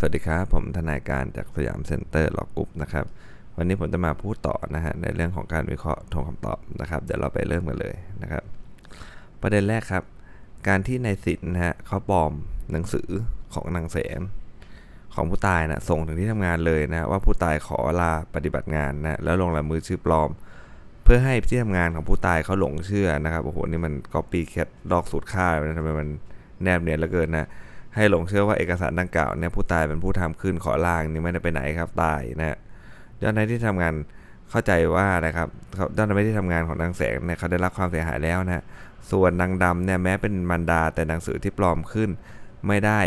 สวัสดีครับ ผมทนายการจาก Siam Center Law Group นะครับ วันนี้ผมจะมาพูดต่อนะฮะในเรื่องของการวิเคราะห์ธงคำตอบนะครับ เดี๋ยวเราไปเริ่มกันเลยนะครับ ประเด็นแรกครับ การที่นายสินนะฮะเขาปลอมหนังสือของนางแสน ของผู้ตายนะส่งถึงที่ทำงานเลยนะว่าผู้ตายขอลาปฏิบัติงานนะแล้วลงลายมือชื่อปลอม เพื่อให้ที่ทำงานของผู้ตายเขาหลงเชื่อนะครับโอ้โหนี่มัน copycat ลอกสูตรฆ่าเลยทำไมมันแนบเนียนเหลือเกินนะ ให้หลงเชื่อว่าเอกสารดังกล่าวเนี่ยผู้ตายเป็นผู้ทำขึ้นขอล่างนี่ไม่ได้ไปไหนครับตายนะเจ้าหน้าที่ทำงานเข้าใจว่านะครับเจ้าหน้าที่ทำงานของนางแสงเนี่ยเขาได้รับความเสียหายแล้วนะส่วนนางดำเนี่ยแม้เป็นมันดาแต่หนังสือที่ปลอมขึ้น ไม่ได้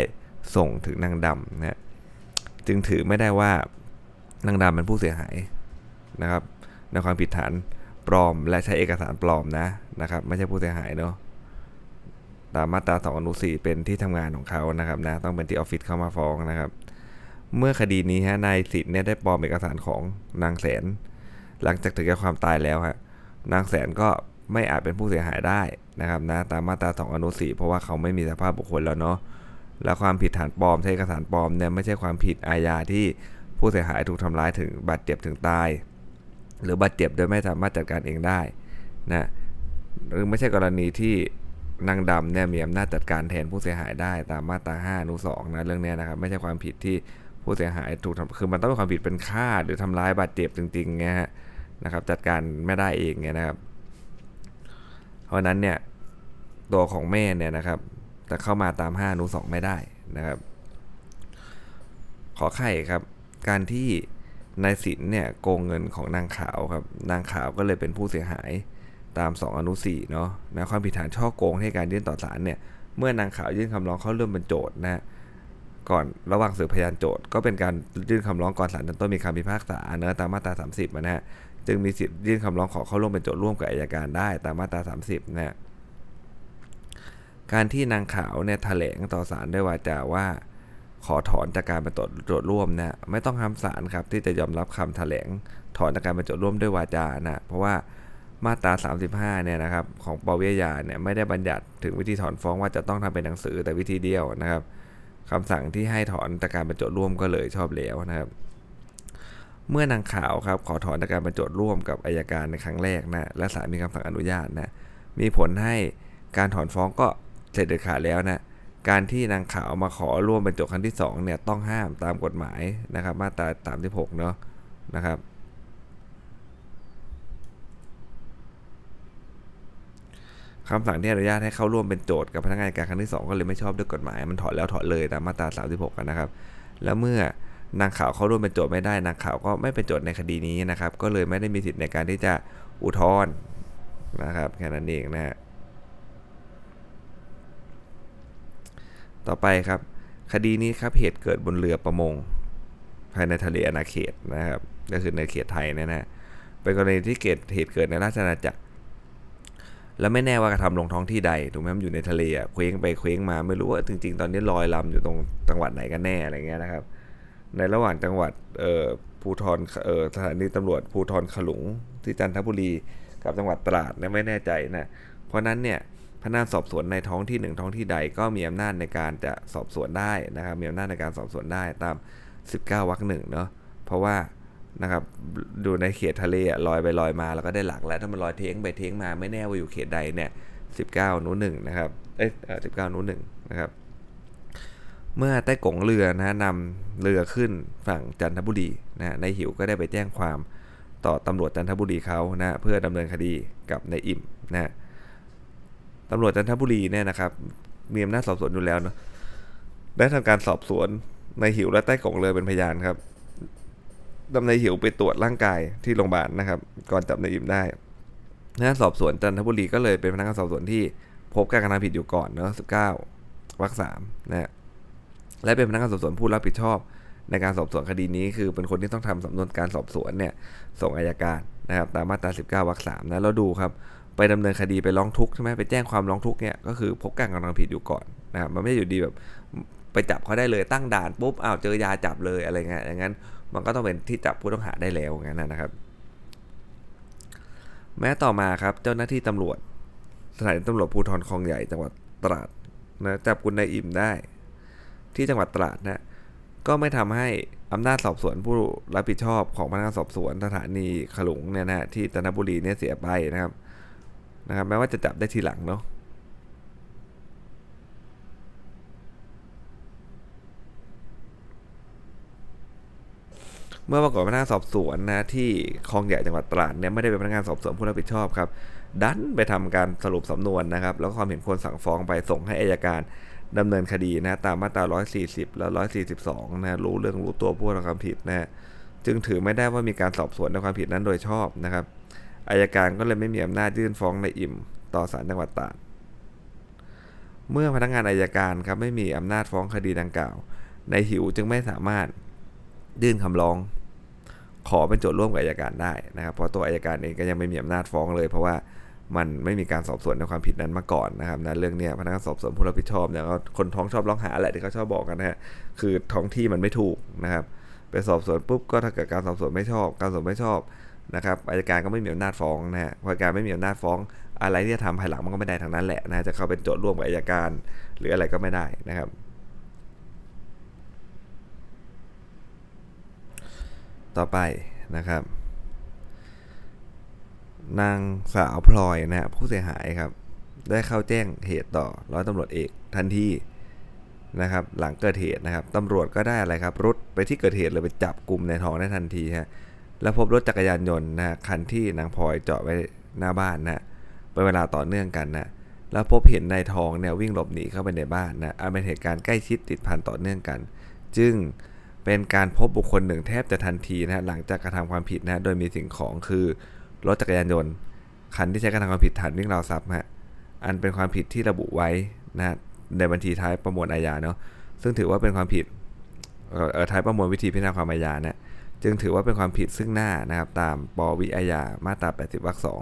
ส่งถึงนางดำนะจึงถือไม่ได้ว่านางดำเป็นผู้เสียหายนะครับในความผิดฐานปลอมและใช้เอกสารปลอมนะนะครับ ไม่ใช่ผู้เสียหายเนาะ ตามมาตรา2อนุ4เป็นที่ทำงานของเขานะครับนะต้องเป็นที่ออฟฟิศเข้ามาฟ้องนะครับ เมื่อคดีนี้ฮะนายสิทธิ์เนี่ยได้ปลอมเอกสารของนางแสน หลังจากถึงแก่ความตายแล้วฮะนางแสนก็ไม่อาจเป็นผู้เสียหายได้นะครับนะตามมาตรา2อนุ4เพราะว่าเขาไม่มีสภาพบุคคลแล้วเนาะและความผิดฐานปลอมใช้เอกสารปลอมเนี่ยไม่ใช่ความผิดอาญาที่ผู้เสียหายถูกทำร้ายถึงบาดเจ็บถึงตาย หรือบาดเจ็บโดยไม่สามารถจัดการเองได้นะหรือไม่ใช่กรณีที่ นางดำเนี่ยมีอำนาจจัดการแทนผู้เสียหายได้ตามมาตรา5อนุ2นะเรื่องนี้นะครับไม่ใช่ความผิดที่ผู้เสียหายถูกทำคือมันต้องเป็นความผิดเป็นฆ่าหรือทำร้ายบาดเจ็บจริงๆเงี้ยนะครับจัดการไม่ได้เองเงี้ยนะครับ เพราะนั้นเนี่ยตัวของแม่เนี่ยนะครับจะเข้ามาตาม5อนุ2ไม่ได้นะครับ ขอไข่ครับ การที่นายสินเนี่ยโกงเงินของนางขาวครับนางขาวก็เลยเป็นผู้เสียหาย ตาม 2 อนุ4เนาะนะความผิดฐานช่อโกงให้การยื่นต่อศาลเนี่ยเมื่อนางขาวยื่นคำร้องเข้าเรื่องเป็นโจทย์นะก่อนระหว่างสืบพยานโจทย์ก็เป็นการยื่นคำร้องก่อนศาลชั้นต้นมีคำพิพากษาเนะตามมาตรา 30นะฮะจึงมีสิทธิ์ยื่นคำร้องขอเข้าร่วมเป็นโจทย์ร่วมกับอายการได้ตามมาตรา 30นะการที่นางขาวเนี่ยแถลงต่อศาลด้วยวาจาว่า ขอถอนจากการเป็นโจทย์ร่วมนะไม่ต้องห้ามศาลครับที่จะยอมรับคำแถลงถอนจากการเป็นโจทย์ร่วมด้วยวาจานะเพราะว่า มาตรา 35 เนี่ยนะครับของปวิยาเนี่ยไม่ได้บัญญัติถึงวิธีถอนฟ้องว่าจะต้องทำเป็นหนังสือแต่วิธีเดียวนะครับคำสั่งที่ให้ถอนจากการบรรจุร่วมก็เลยชอบแล้วนะครับ เมื่อนางขาวครับขอถอนจากการบรรจุร่วมกับอายการในครั้งแรกนะและศาลมีคำสั่งอนุญาตนะมีผลให้การถอนฟ้องก็เสร็จเด็ดขาดแล้วนะการที่นางขาวมาขอร่วมบรรจุครั้งที่2เนี่ยต้องห้ามตามกฎหมายนะครับ มาตรา36เนาะนะครับ คำสั่งที่อนุญาตให้เข้าร่วมเป็นโจทย์กับพนักงานการครั้งที่ 2 ก็เลยไม่ชอบด้วยกฎหมาย มันถอดแล้วถอดเลยตามมาตรา 36นนะครับ แล้วเมื่อนางข่าวเข้าร่วมเป็นโจทย์ไม่ได้นางข่าวก็ไม่เป็นโจทย์ในคดีนี้นะครับ ก็เลยไม่ได้มีสิทธิ์ในการที่จะอุทธรณ์นะครับแค่นั้นเองนะฮะต่อไปครับ คดีนี้ครับเหตุเกิดบนเรือประมง ภายในทะเลอาณาเขตนะครับก็คือในเขตไทยนะฮะเป็นกรณีที่เกิดเหตุเกิดในราชอาณาจักร แล้วไม่แน่ว่ากระทำลงท้องที่ใดถูกไหมมันอยู่ในทะเลอะเคว้งไปเคว้งมาไม่รู้ว่าจริง ๆ ตอนนี้ลอยลำอยู่ตรงจังหวัดไหนกันแน่อะไรเงี้ยนะครับ ในระหว่างจังหวัดเอ่อภูทรเอ่อสถานีตำรวจภูทรขลุงที่จันทบุรีกับจังหวัดตราดเนี่ยไม่แน่ใจนะเพราะนั้นเนี่ยพนักงานสอบสวนในท้องที่หนึ่งท้องที่ใดก็มีอำนาจในการจะสอบสวนได้นะครับมีอำนาจในการสอบสวนได้ตาม 19วรรคหนึ่งเนาะเพราะว่า นะครับดูในเขตทะเลลอยไปลอยมาแล้วก็ได้หลักแล้วถ้ามันลอยเท้งไปเท้งมาไม่แน่ว่าอยู่เขตใดเนี่ยสิบเก้านู้นหนึ่งนะครับเอ้ยสิบเก้านู้นหนึ่งนะครับ เมื่อใต้กงเรือนะนำเรือขึ้นฝั่งจันทบุรีนะในหิวก็ได้ไปแจ้งความต่อตำรวจจันทบุรีเขานะเพื่อดำเนินคดีกับนายอิ่มนะตำรวจจันทบุรีเนี่ยนะครับมีอำนาจสอบสวนอยู่แล้วเนาะได้ทำการสอบสวนในหิวและใต้กงเรือเป็นพยานครับ ดำนายหิวไปตรวจร่างกายที่โรงพยาบาลนะครับ ก่อนจับนายอิมได้พนักงานสอบสวนจันทบุรีก็เลยเป็นพนักงานสอบสวนที่พบการกระทำผิดอยู่ก่อนเนาะสิบเก้าวรรคสามนะและเป็นพนักงานสอบสวนผู้รับผิดชอบในการสอบสวนคดีนี้คือเป็นคนที่ต้องทำสำนวนการสอบสวนเนี่ยส่งอายการนะครับตามมาตรา 19วรรคสามนะแล้วดูครับไปดำเนินคดีไปร้องทุกข์ใช่ไหมไปแจ้งความร้องทุกข์เนี่ยก็คือพบการกระทำผิดอยู่ก่อนนะครับมันไม่อยู่ดีแบบไปจับเขาได้เลยตั้งด่านปุ๊บอ้าวเจอยาจับเลยอะไรเงี้ยอย่างนั้น มันก็ต้องเป็นที่จับผู้ต้องหาได้แล้วงั้นนะครับ แม้ต่อมาครับเจ้าหน้าที่ตำรวจสถานีตำรวจภูธรคลองใหญ่จังหวัดตราดนะจับกุณนายอิ่มได้ ที่จังหวัดตราดนะก็ไม่ทำให้อำนาจสอบสวนผู้รับผิดชอบของพนักงานสอบสวนสถานีขลุงเนี่ยนะที่จันทบุรีเนี่ยเสียไปนะครับนะครับแม้ว่าจะจับได้ทีหลังเนาะ เมื่อปรากฏพนักงานสอบสวนนะที่คลองใหญ่จังหวัดตราดเนี่ยไม่ได้เป็นพนักงานสอบสวนผู้รับผิดชอบครับ ดันไปทำการสรุปสำนวนนะครับ แล้วความเห็นควรสั่งฟ้องไปส่งให้อายการดำเนินคดีนะตามมาตรา 140 และ 142 นะรู้เรื่องรู้ตัวผู้กระทำผิดนะจึงถือไม่ได้ว่ามีการสอบสวนในความผิดนั้นโดยชอบนะครับอายการก็เลยไม่มีอำนาจยื่นฟ้องในอิ่มต่อศาลจังหวัดตราดเมื่อพนักงานอายการครับไม่มีอำนาจฟ้องคดีดังกล่าว ในหิวจึงไม่สามารถ ยื่นคำร้อง ขอเป็นโจทย์ร่วมกับอายการได้นะครับเพราะตัวอายการเองก็ยังไม่มีอำนาจฟ้องเลย เพราะว่ามันไม่มีการสอบสวนในความผิดนั้นมาก่อนนะครับนะเรื่องนี้พนักงานสอบสวนผู้รับผิดชอบเนี่ยคนท้องชอบร้องหาแหละที่เขาชอบบอกกันนะฮะคือท้องที่มันไม่ถูกนะครับไปสอบสวนปุ๊บก็ถ้าเกิดการสอบสวนไม่ชอบ การสอบสวนไม่ชอบนะครับอายการก็ไม่มีอำนาจฟ้องนะฮะพอการไม่มีอำนาจฟ้อง อะไรที่จะทำภายหลังมันก็ไม่ได้ทางนั้นแหละนะจะเข้าเป็นโจทย์ร่วมกับอายการ หรืออะไรก็ไม่ได้นะครับ ต่อไปนะครับ นางสาวพลอยนะฮะผู้เสียหายครับ ได้เข้าแจ้งเหตุต่อร้อยตำรวจเอกทันทีนะครับหลังเกิดเหตุนะครับตำรวจก็ได้อะไรครับรุดไปที่เกิดเหตุเลยไปจับกลุ่มในทองได้ทันทีฮะแล้วพบรถจักรยานยนต์นะคันที่นางพลอยจอดไว้หน้าบ้านนะเป็นเวลาต่อเนื่องกันนะแล้วพบเห็นนายทองเนี่ยวิ่งหลบหนีเข้าไปในบ้านนะอันเป็นเหตุการณ์ใกล้ชิดติดพันต่อเนื่องกัน จึง เป็นการพบบุคคลหนึ่งแทบจะทันทีนะฮะหลังจากกระทำความผิดนะโดยมีสิ่งของคือรถจักรยานยนต์คันที่ใช้กระทำความผิดฐานวิ่งราวทรัพย์ฮะอันเป็นความผิดที่ระบุไว้นะในบัญชีท้ายประมวลอาญาเนาะซึ่งถือว่าเป็นความผิดเออท้ายประมวลวิธีพิจารณาความอาญานะจึงถือว่าเป็นความผิดซึ่งหน้านะครับ ตามปวิอาญามาตรา 80วรรคสอง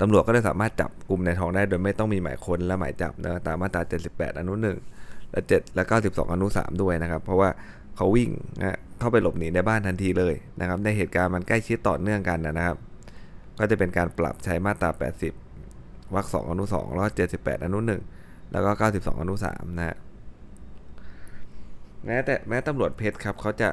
ตำรวจก็ได้สามารถจับกลุ่มในท้องได้โดยไม่ต้องมีหมายค้นและหมายจับนะตามมาตรา 78 อนุ1 และ7และ92 อนุ 3 ด้วยนะครับ เพราะว่าเขาวิ่งนะเข้าไปหลบหนีในบ้านทันทีเลยนะครับ ในเหตุการณ์มันใกล้ชิดต่อเนื่องกันนะครับ ก็จะเป็นการปรับใช้มาตรา 80วรรคสองอนุ2แล้วก็78 อนุ 1 แล้วก็ 92 อนุ3นะฮะแม้แต่แม้ตำรวจเพชรครับเขาจะ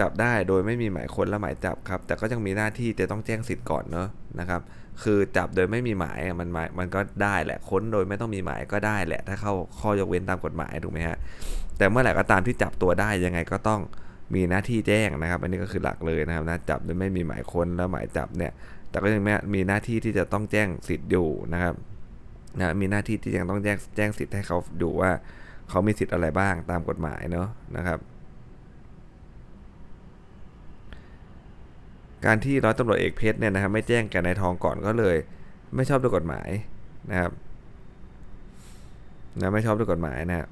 จับได้โดยไม่มีหมายค้นและหมายจับครับ แต่ก็ยังมีหน้าที่จะต้องแจ้งสิทธิ์ก่อนเนาะนะครับ คือจับโดยไม่มีหมายมันหมายมันก็ได้แหละค้นโดยไม่ต้องมีหมายก็ได้แหละ ถ้าเข้าข้อยกเว้นตามกฎหมายถูกไหมฮะแต่เมื่อไหร่ก็ตามที่จับตัวได้ยังไงก็ต้องมีหน้าที่แจ้งนะครับ อันนี้ก็คือหลักเลยนะครับนะจับโดยไม่มีหมายค้นและหมายจับเนี่ย แต่ก็ยังมีหน้าที่ที่จะต้องแจ้งสิทธิ์อยู่นะครับนะมีหน้าที่ที่ยังต้องแจ้งแจ้งสิทธิ์ให้เขาดูว่าเขามีสิทธิ์อะไรบ้างตามกฎหมายเนาะนะครับ การที่ร้อยตำรวจเอกเพชรเนี่ยนะครับไม่แจ้งแก่นายทองก่อนก็เลย ไม่ชอบด้วยกฎหมายนะครับนะไม่ชอบด้วยกฎหมายนะ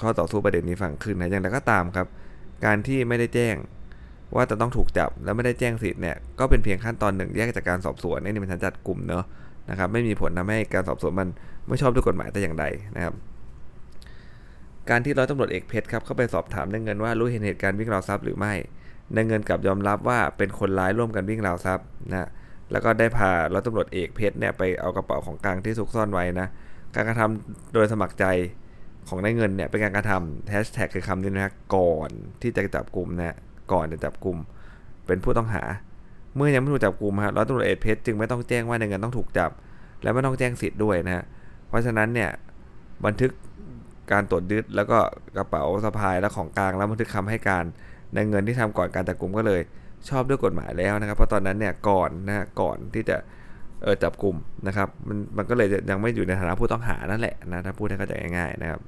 ข้อต่อสู้ประเด็นนี้ฝั่งขึ้นนะอย่างไรก็ตามครับ การที่ไม่ได้แจ้งว่าจะต้องถูกจับแล้วไม่ได้แจ้งสิทธิ์เนี่ยก็เป็นเพียงขั้นตอนหนึ่งแยกจากการสอบสวนนี่เป็นการจัดกลุ่มเนาะนะครับไม่มีผลทำให้การสอบสวนมันไม่ชอบด้วยกฎหมายแต่อย่างใดนะครับ การที่ร้อยตำรวจเอกเพชรครับเข้าไปสอบถามเรื่องเงินว่ารู้เห็นเหตุการณ์วิ่งราวทรัพย์หรือไม่ ในเงินกับยอมรับว่าเป็นคนร้ายร่วมกันวิ่งราวทรัพย์นะแล้วก็ได้พาร้อยตำรวจเอกเพชรเนี่ยไปเอากระเป๋าของกลางที่ซุกซ่อนไว้นะ การกระทำโดยสมัครใจของนายเงินเนี่ยเป็นการกระทำแฮชแท็กคือคำนี้นะก่อนที่จะจับกลุ่มนะก่อนจะจับกลุ่มเป็นผู้ต้องหา เมื่อยังไม่ถูกจับกลุ่มฮะร้อยตำรวจเอกเพชรจึงไม่ต้องแจ้งว่าในเงินต้องถูกจับ และไม่ต้องแจ้งสิทธิ์ด้วยนะเพราะฉะนั้นเนี่ยบันทึกการตรวจยึดแล้วก็กระเป๋าสะพายและของกลางแล้วบันทึกคำให้การ ในเงินที่ทำก่อนการจับกลุ่มก็เลยชอบด้วยกฎหมายแล้วนะครับ เพราะตอนนั้นเนี่ยก่อนนะก่อนที่จะเออจับกลุ่มนะครับมันมันก็เลยยังไม่อยู่ในฐานะผู้ต้องหานั่นแหละนะถ้าพูดให้เข้าใจง่ายๆนะครับ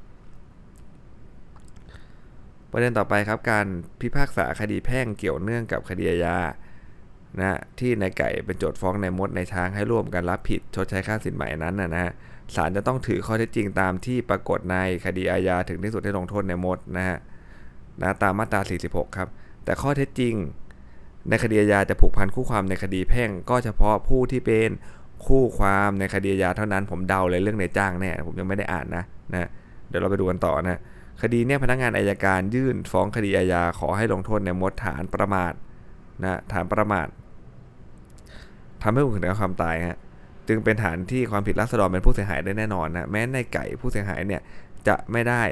ประเด็นต่อไปครับการพิพากษาคดีแพ่งเกี่ยวเนื่องกับคดีอาญานะที่นายไก่เป็นโจทฟ้องนายมดนายช้างให้ร่วมกันรับผิดชดใช้ค่าสินไหมนั้นนะฮะศาลจะต้องถือข้อเท็จจริงตามที่ปรากฏในคดีอาญาถึงที่สุดให้ลงโทษนายมดนะฮะ นะตามมาตรา 46 ครับ แต่ข้อเท็จจริง ในคดีอาญาจะผูกพันคู่ความในคดีแพ่ง ก็เฉพาะผู้ที่เป็นคู่ความในคดีอาญาเท่านั้น ผมเดาเลยเรื่องในจ้างแน่ผมยังไม่ได้อ่านนะนะเดี๋ยวเราไปดูกันต่อนะคดีเนี่ยพนักงานอายการยื่นฟ้องคดีอาญาขอให้ลงโทษในมดฐานประมาทนะฐานประมาททำให้ผู้อื่นถึงความตายฮะจึงเป็นฐานที่ความผิดรัศดรเป็นผู้เสียหายได้แน่นอนนะแม้ในไก่ผู้เสียหายเนี่ยจะไม่ได้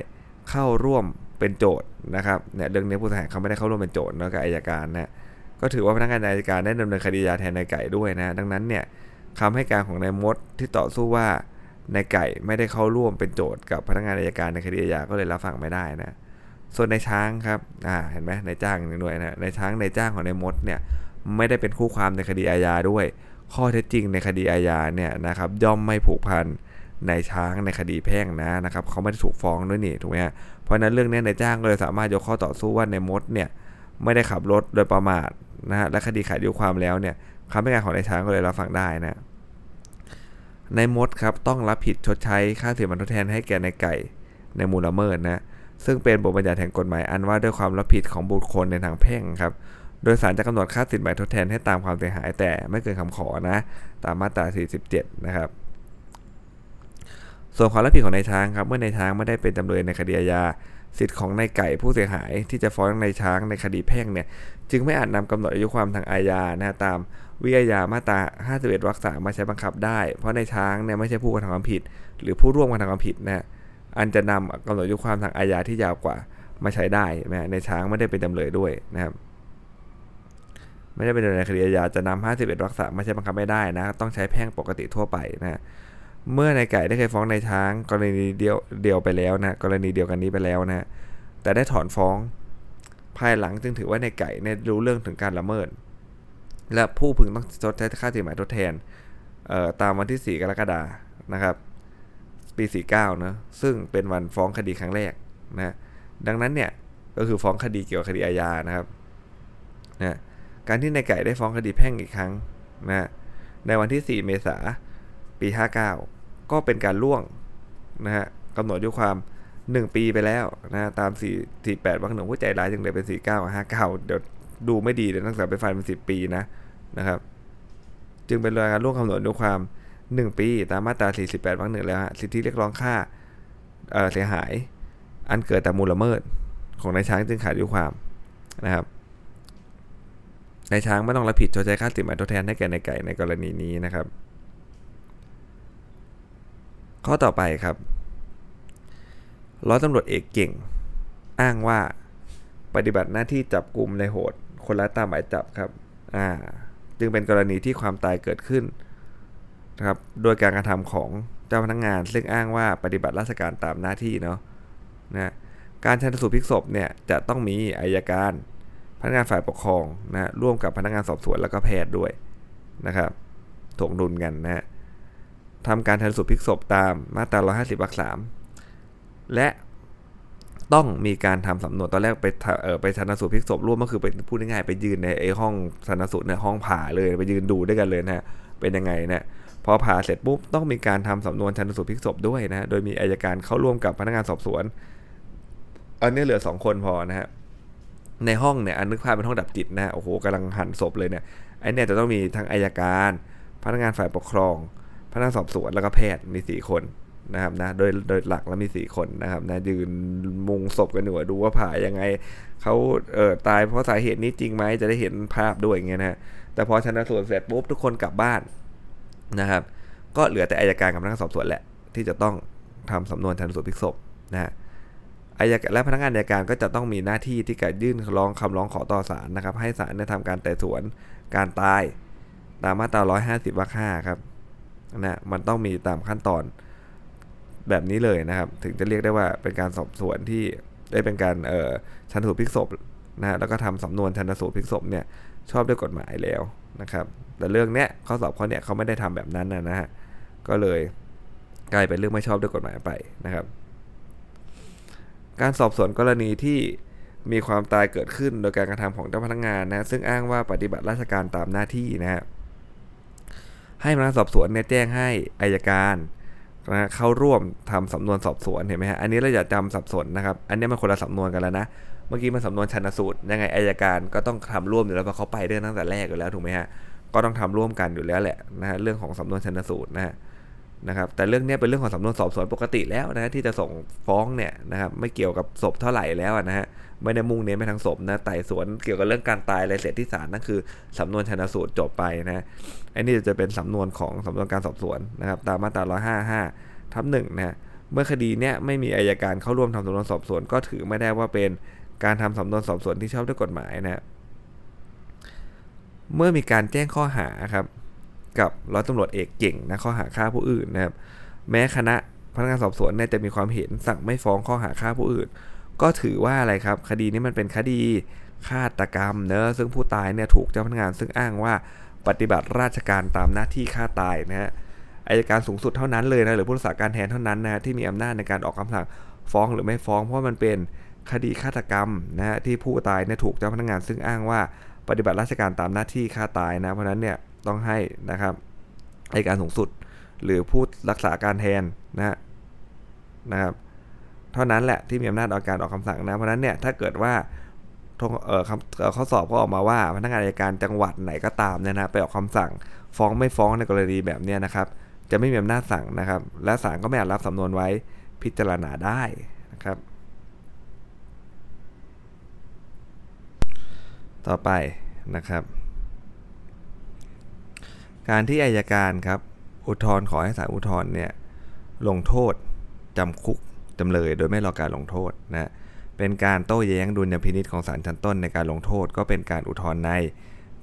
เข้าร่วม เป็นโจทย์นะครับเนี่ยเรื่องนี้ผู้เสียหายเขาไม่ได้เข้าร่วมเป็นโจทย์แล้วกับอายการนะก็ถือว่าพนักงานอายการได้ดำเนินคดียาแทนนายไก่ด้วยนะดังนั้นเนี่ยคำให้การของนายมดที่ต่อสู้ว่านายไก่ไม่ได้เข้าร่วมเป็นโจทย์กับพนักงานอายการในคดีอาญาก็เลยรับฟังไม่ได้นะส่วนนายช้างครับอ่าเห็นไหมนายจ้างหนึ่งด้วยนะนายช้างนายจ้างของนายมดเนี่ยไม่ได้เป็นคู่ความในคดีอาญาด้วย ข้อเท็จจริงในคดีอาญาเนี่ยนะครับย่อมไม่ผูกพันนายช้างในคดีแพ่งนะนะครับเขาไม่ได้ถูกฟ้องด้วยนี่ถูกไหมฮะ เพราะนั้นเรื่องนี้นายจ้างก็เลยสามารถยกข้อต่อสู้ว่านายมดเนี่ยไม่ได้ขับรถโดยประมาทนะฮะและคดีขาดอายุความแล้วเนี่ยคำให้การของนายช้างก็เลยรับฟังได้นะนายมดครับต้องรับผิดชดใช้ค่าเสียมันทดแทนให้แก่นายไก่ในมูลละเมิดนะซึ่งเป็นบทบัญญัติแห่งกฎหมายอันว่าด้วยความรับผิดของบุคคลในทางแพ่งครับ โดยศาลจะกำหนดค่าสินไหมทดแทนให้ตามความเสียหายแต่ไม่เกินคำขอนะ ตามมาตรา 47 นะครับ ส่วนความรับผิดของนายช้างครับเมื่อนายช้างไม่ได้เป็นจำเลยในคดีอาญาสิทธิ์ของนายไก่ผู้เสียหายที่จะฟ้องนายช้างในคดีแพ่งเนี่ยจึงไม่อาจนำกำหนดอายุความทางอาญานะตามวิทยามาตรา 51 วรรคสามมาใช้บังคับได้ เพราะในช้างเนี่ยไม่ใช่ผู้กระทำความผิด หรือผู้ร่วมกระทำความผิดนะอันจะนำกำหนดอายุความทางอาญาที่ยาวกว่ามาใช้ได้นะในช้างไม่ได้เป็นจำเลยด้วยนะครับไม่ได้เป็นในคดีอาญาจะนำ51 วรรคสามมาใช้บังคับไม่ได้นะต้องใช้แพ่งปกติทั่วไปนะ เมื่อนายไก่ได้เคยฟ้องนายช้าง กรณีเดียวเดียวไปแล้วนะกรณีเดียวกันนี้ไปแล้วนะแต่ได้ถอนฟ้อง ภายหลังจึงถือว่านายไก่เนี่ยรู้เรื่องถึงการละเมิด และผู้พึงต้องชดใช้ค่าสินไหมทดแทนตามวันที่ 4 กรกฎานะครับ ปี 49นะซึ่งเป็นวันฟ้องคดีครั้งแรกนะดังนั้นเนี่ยก็คือฟ้องคดีเกี่ยวกับคดีอาญานะครับนะการที่นายไก่ได้ฟ้องคดีแพ่งอีกครั้งนะในวันที่ 4 เมษายน ปี 59 ก็เป็นการล่วงนะฮะกำหนดด้วยความ 1 ปีไปแล้วนะตาม 4 48วรรคหนึ่งผู้ใจร้ายจึงเลยเป็น 49กับ59 เดี๋ยวดูไม่ดีเลยตั้งแต่ไปฟันเป็น 10 ปีนะนะครับ จึงเป็นการล่วงกำหนดด้วยความ 1 ปีตามมาตรา 48วรรคหนึ่งแล้วฮะสิทธิเรียกร้องค่าเสียหาย อันเกิดแต่มูลละเมิดของนายช้างจึงขาดอายุความนะครับนายช้างไม่ต้องรับผิดชดใช้ค่าสินไหมทดแทนให้แก่นายไก่ในกรณีนี้นะครับ ข้อต่อไปครับร้อยตำรวจเอกเก่ง อ้างว่าปฏิบัติหน้าที่จับกลุ่มในโหด คนละตามหมายจับครับอ่าจึงเป็นกรณีที่ความตายเกิดขึ้นนะครับโดยการกระทำของเจ้าพนักงงาน ซึ่งอ้างว่าปฏิบัติราชการตามหน้าที่เนาะนะการชันสูตรพลิกศพเนี่ยจะต้องมีอัยการ พนักงานฝ่ายปกครองนะร่วมกับพนักงานสอบสวนแล้วก็แพทย์ด้วยนะครับถ่วงดุลกันนะ ทำการชันสูตรพลิกศพตามมาตรา 150วรรคสามและต้องมีการทำสำนวนตอนแรกไปเออไปชันสูตรพลิกศพร่วมก็คือไปพูดง่ายๆไปยืนในไอ้ห้องชันสูตรในห้องผ่าเลยไปยืนดูด้วยกันเลยนะเป็นยังไงนะพอผ่าเสร็จปุ๊บต้องมีการทำสำนวนชันสูตรพลิกศพด้วยนะโดยมีอัยการเข้าร่วมกับพนักงานสอบสวนอันนี้เหลือ 2 คนพอนะฮะในห้องเนี่ยอันนึกภาพเป็นห้องดับจิตนะโอ้โหกำลังหั่นศพเลยเนี่ยไอ้เนี่ยจะต้องมีทั้งอายการ พนักงานฝ่ายปกครอง พนักงานสอบสวนแล้วก็แพทย์มี4คนนะครับนะโดยโดยหลักแล้วมี4คนนะครับนะยืนมุงศพกันอยู่ดูว่าผ่ายังไงเขาเออตายเพราะสาเหตุนี้จริงไหมจะได้เห็นภาพด้วยอย่างเงี้ยนะแต่พอชนะสูตรเสร็จปุ๊บทุกคนกลับบ้านนะครับ ก็เหลือแต่อายการกับพนักงานสอบสวนแหละ ที่จะต้องทำสำนวนชันสูตรพลิกศพนะอายการและพนักงานอายการก็จะต้องมีหน้าที่ที่การยื่นร้องคำร้องขอต่อศาลนะครับ ให้ศาลได้ทำการไต่สวนการตายตามมาตรา 150วรรค5ครับ นะมันต้องมีตามขั้นตอนแบบนี้เลยนะครับ ถึงจะเรียกได้ว่าเป็นการสอบสวนที่ได้เป็นการเอ่อชันสูตรพลิกศพนะแล้วก็ทำสำนวนชันสูตรพลิกศพเนี่ยชอบด้วยกฎหมายแล้วนะครับ แต่เรื่องเนี้ยข้อสอบข้อเนี้ยเขาไม่ได้ทำแบบนั้นนะฮะก็เลยกลายเป็นเรื่องไม่ชอบด้วยกฎหมายไปนะครับ การสอบสวนกรณีที่มีความตายเกิดขึ้นโดยการกระทำของเจ้าพนักงานนะซึ่งอ้างว่าปฏิบัติราชการตามหน้าที่นะฮะ ให้พนักสอบสวนเนี่ยแจ้งให้อายการนะเข้าร่วมทำสำนวนสอบสวนเห็นไหมฮะอันนี้เราอย่าจำสับสนนะครับ อันนี้มันคนละสำนวนกันแล้วนะเมื่อกี้มันสำนวนชันสูตรยังไงอายการก็ต้องทำร่วมอยู่แล้วเพราะเขาไปเรื่องตั้งแต่แรกอยู่แล้วถูกไหมฮะก็ต้องทำร่วมกันอยู่แล้วแหละนะฮะเรื่องของสำนวนชันสูตรนะฮะ นะครับแต่เรื่องนี้เป็นเรื่องของสำนวนสอบสวนปกติแล้วนะที่จะส่งฟ้องเนี่ยนะครับไม่เกี่ยวกับศพเท่าไหร่แล้วนะฮะไม่ได้มุ่งเน้นไปทางศพนะไต่สวนเกี่ยวกับเรื่องการตายอะไรเสร็จที่ศาลนั่นคือสำนวนชันสูตรจบไปนะอันนี้จะเป็นสำนวนของสำนวนการสอบสวนนะครับตามมาตรา155ทับหนึ่งนะเมื่อคดีเนี้ยไม่มีอายการเข้าร่วมทำสำนวนสอบสวน ก็ถือไม่ได้ว่าเป็นการทำสำนวนสอบสวนที่ชอบด้วยกฎหมายนะเมื่อมีการแจ้งข้อหาครับ กับร้อยตำรวจเอกเก่งนะข้อหาฆ่าผู้อื่นนะครับแม้คณะพนักงานสอบสวนเนี่ยจะมีความเห็นสั่งไม่ฟ้องข้อหาฆ่าผู้อื่น ก็ถือว่าอะไรครับ คดีนี้มันเป็นคดีฆาตกรรมเนอะซึ่งผู้ตายเนี่ยถูกเจ้าพนักงานซึ่งอ้างว่าปฏิบัติราชการตามหน้าที่ฆ่าตายนะฮะอายการสูงสุดเท่านั้นเลยนะหรือผู้รักษาการแทนเท่านั้นนะที่มีอำนาจในการออกคำสั่งฟ้องหรือไม่ฟ้อง เพราะมันเป็นคดีฆาตกรรมนะฮะที่ผู้ตายเนี่ยถูกเจ้าพนักงานซึ่งอ้างว่าปฏิบัติราชการตามหน้าที่ฆ่าตายนะเพราะนั้นเนี่ย ต้องให้นะครับอายการสูงสุด หรือผู้รักษาการแทนนะนะครับเท่านั้นแหละที่มีอำนาจออกการออกคำสั่งนะ เพราะนั้นเนี่ยถ้าเกิดว่าเออคำข้อสอบก็ออกมาว่าพนักงานอายการจังหวัดไหนก็ตามเนี่ยนะไปออกคำสั่งฟ้องไม่ฟ้องในกรณีแบบนี้นะครับ จะไม่มีอำนาจสั่งนะครับ และศาลก็ไม่อาจรับสำนวนไว้พิจารณาได้นะครับ ต่อไปนะครับ การที่อายการครับ อุทธรณ์ขอให้ศาลอุทธรณ์เนี่ยลงโทษจำคุกจำเลยโดยไม่รอการลงโทษนะเป็นการโต้แย้งดุลยพินิษของศาลชั้นต้นในการลงโทษ ก็เป็นการอุทธรณ์ใน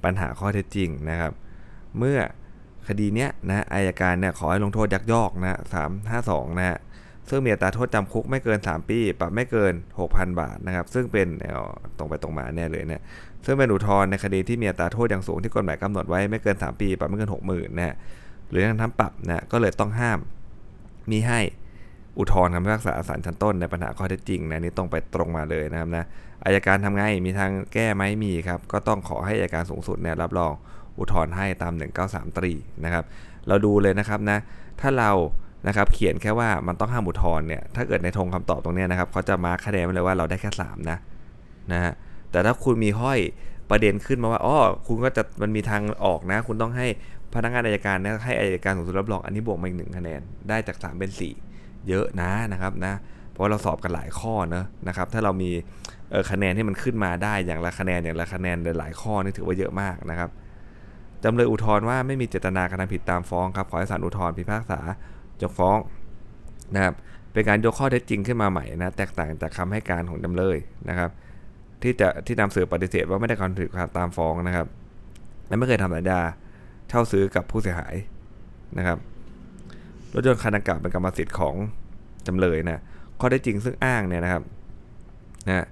ปัญหาข้อเท็จจริงนะครับ เมื่อคดีเนี้ยนะอายการเนี่ยขอให้ลงโทษยักยอกนะสามห้าสองนะฮะซึ่งมีอัตราโทษจำคุกไม่เกิน 3 ปี ปรับไม่เกิน 6,000 บาทนะครับ ซึ่งเป็นตรงไปตรงมาแน่เลยเนี่ย ซึ่งเป็นอุทธรณ์ในคดีที่มีอัตราโทษอย่างสูงที่กฎหมายกำหนดไว้ไม่เกิน 3 ปี ปรับไม่เกิน 60,000นะฮะหรือทั้งทั้งปรับนะก็เลยต้องห้ามมีให้อุทธรณ์คำพิพากษาศาลชั้นต้นในปัญหาข้อเท็จจริงนะนี่ตรงไปตรงมาเลยนะครับนะอายการทำไงมีทางแก้ไหมมีครับก็ต้องขอให้อายการสูงสุดเนี่ยรับรองอุทธรณ์ให้ตาม 193 ตรีนะครับ เราดูเลยนะครับนะถ้าเรานะครับเขียนแค่ว่ามันต้องห้ามอุทธรณ์เนี่ยถ้าเกิดในธงคำตอบตรงนี้นะครับเขาจะมาคะแนนไว้เลยว่าเราได้แค่3นะนะฮะ แต่ถ้าคุณมีห้อยประเด็นขึ้นมาว่าอ๋อคุณก็จะมันมีทางออกนะ คุณต้องให้พนักงานอายการนะให้อายการสูงสุดรับรองอันนี้บวกมาอีกหนึ่งคะแนนได้จาก 3 เป็น 4 เยอะนะนะครับนะเพราะเราสอบกันหลายข้อเนะนะครับ ถ้าเรามีคะแนนที่มันขึ้นมาได้อย่างละคะแนนอย่างละคะแนนหลายข้อนี่ถือว่าเยอะมากนะครับจำเลยอุทธรณ์ว่าไม่มีเจตนากระทำผิดตามฟ้องครับขอให้ศาลอุทธรณ์พิพากษายกฟ้องนะครับเป็นการยกข้อเท็จจริงขึ้นมาใหม่นะแตกต่างจากคำให้การของจำเลยนะครับ ที่จะที่นำสืบปฏิเสธว่าไม่ได้การถือความตามฟ้องนะครับ และไม่เคยทำสัญญาเช่าซื้อกับผู้เสียหายนะครับรถยนต์คันดังกล่าวเป็นกรรมสิทธิ์ของจำเลยนะข้อได้จริงซึ่งอ้างเนี่ยนะครับนะ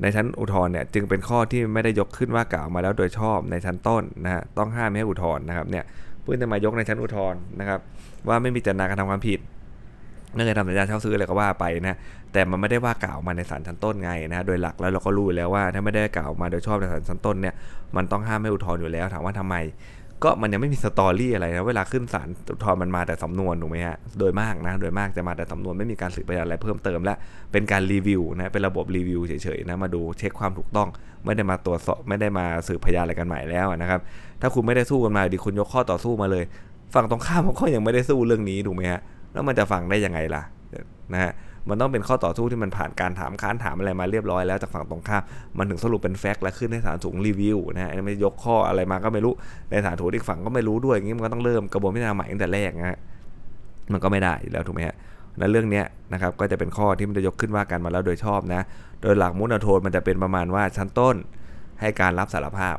ในชั้นอุทธรณ์เนี่ยจึงเป็นข้อที่ไม่ได้ยกขึ้นว่ากล่าวมาแล้วโดยชอบในชั้นต้นนะฮะต้องห้ามไม่ให้อุทธรณ์นะครับเนี่ยเพื่อจะมายกในชั้นอุทธรณ์นะครับ ว่าไม่มีเจตนาการทำความผิดไม่เคยทำสัญญาเช่าซื้ออะไรก็ว่าไปนะ แต่มันไม่ได้ว่ากล่าวมาในศาลชั้นต้นไงนะ โดยหลักแล้วเราก็รู้แล้วว่า ถ้าไม่ได้กล่าวมาโดยชอบในศาลชั้นต้นเนี่ย มันต้องห้ามไม่อุทธรณ์อยู่แล้ว ถามว่าทำไม ก็มันยังไม่มีสตอรี่อะไรนะ เวลาขึ้นศาลอุทธรณ์มันมาแต่สำนวนถูกไหมฮะ โดยมากนะ โดยมากจะมาแต่สำนวนไม่มีการสืบพยานอะไรเพิ่มเติมและ เป็นการรีวิวนะ เป็นระบบรีวิวเฉยๆนะ มาดูเช็คความถูกต้อง ไม่ได้มาตรวจสอบ ไม่ได้มาสืบพยานอะไรกันใหม่แล้วนะครับ ถ้าคุณไม่ได้สู้กันมาดีคุณยกข้อต่อสู้มาเลย ฝั่งตรงข้ามเขาก็ยังไม่ได้สู้เรื่องนี้ถูกไหมฮะ แล้วมันจะฟังได้ยังไงล่ะนะฮะ มันต้องเป็นข้อต่อสู้ที่มันผ่านการถามค้านถามอะไรมาเรียบร้อยแล้วจากฝั่งตรงข้ามมันถึงสรุปเป็นแฟกต์และขึ้นให้ศาลสูงรีวิวนะฮะไม่ยกข้ออะไรมาก็ไม่รู้ในศาลถูกอีกฝั่งก็ไม่รู้ด้วยอย่างนี้มันก็ต้องเริ่มกระบวนพิจารณาใหม่ตั้งแต่แรกนะฮะมันก็ไม่ได้แล้วถูกไหมฮะในเรื่องนี้นะครับก็จะเป็นข้อที่มันจะยกขึ้นว่ากันมาแล้วโดยชอบนะ โดยหลักมุนโทษมันจะเป็นประมาณว่าชั้นต้นให้การรับสารภาพ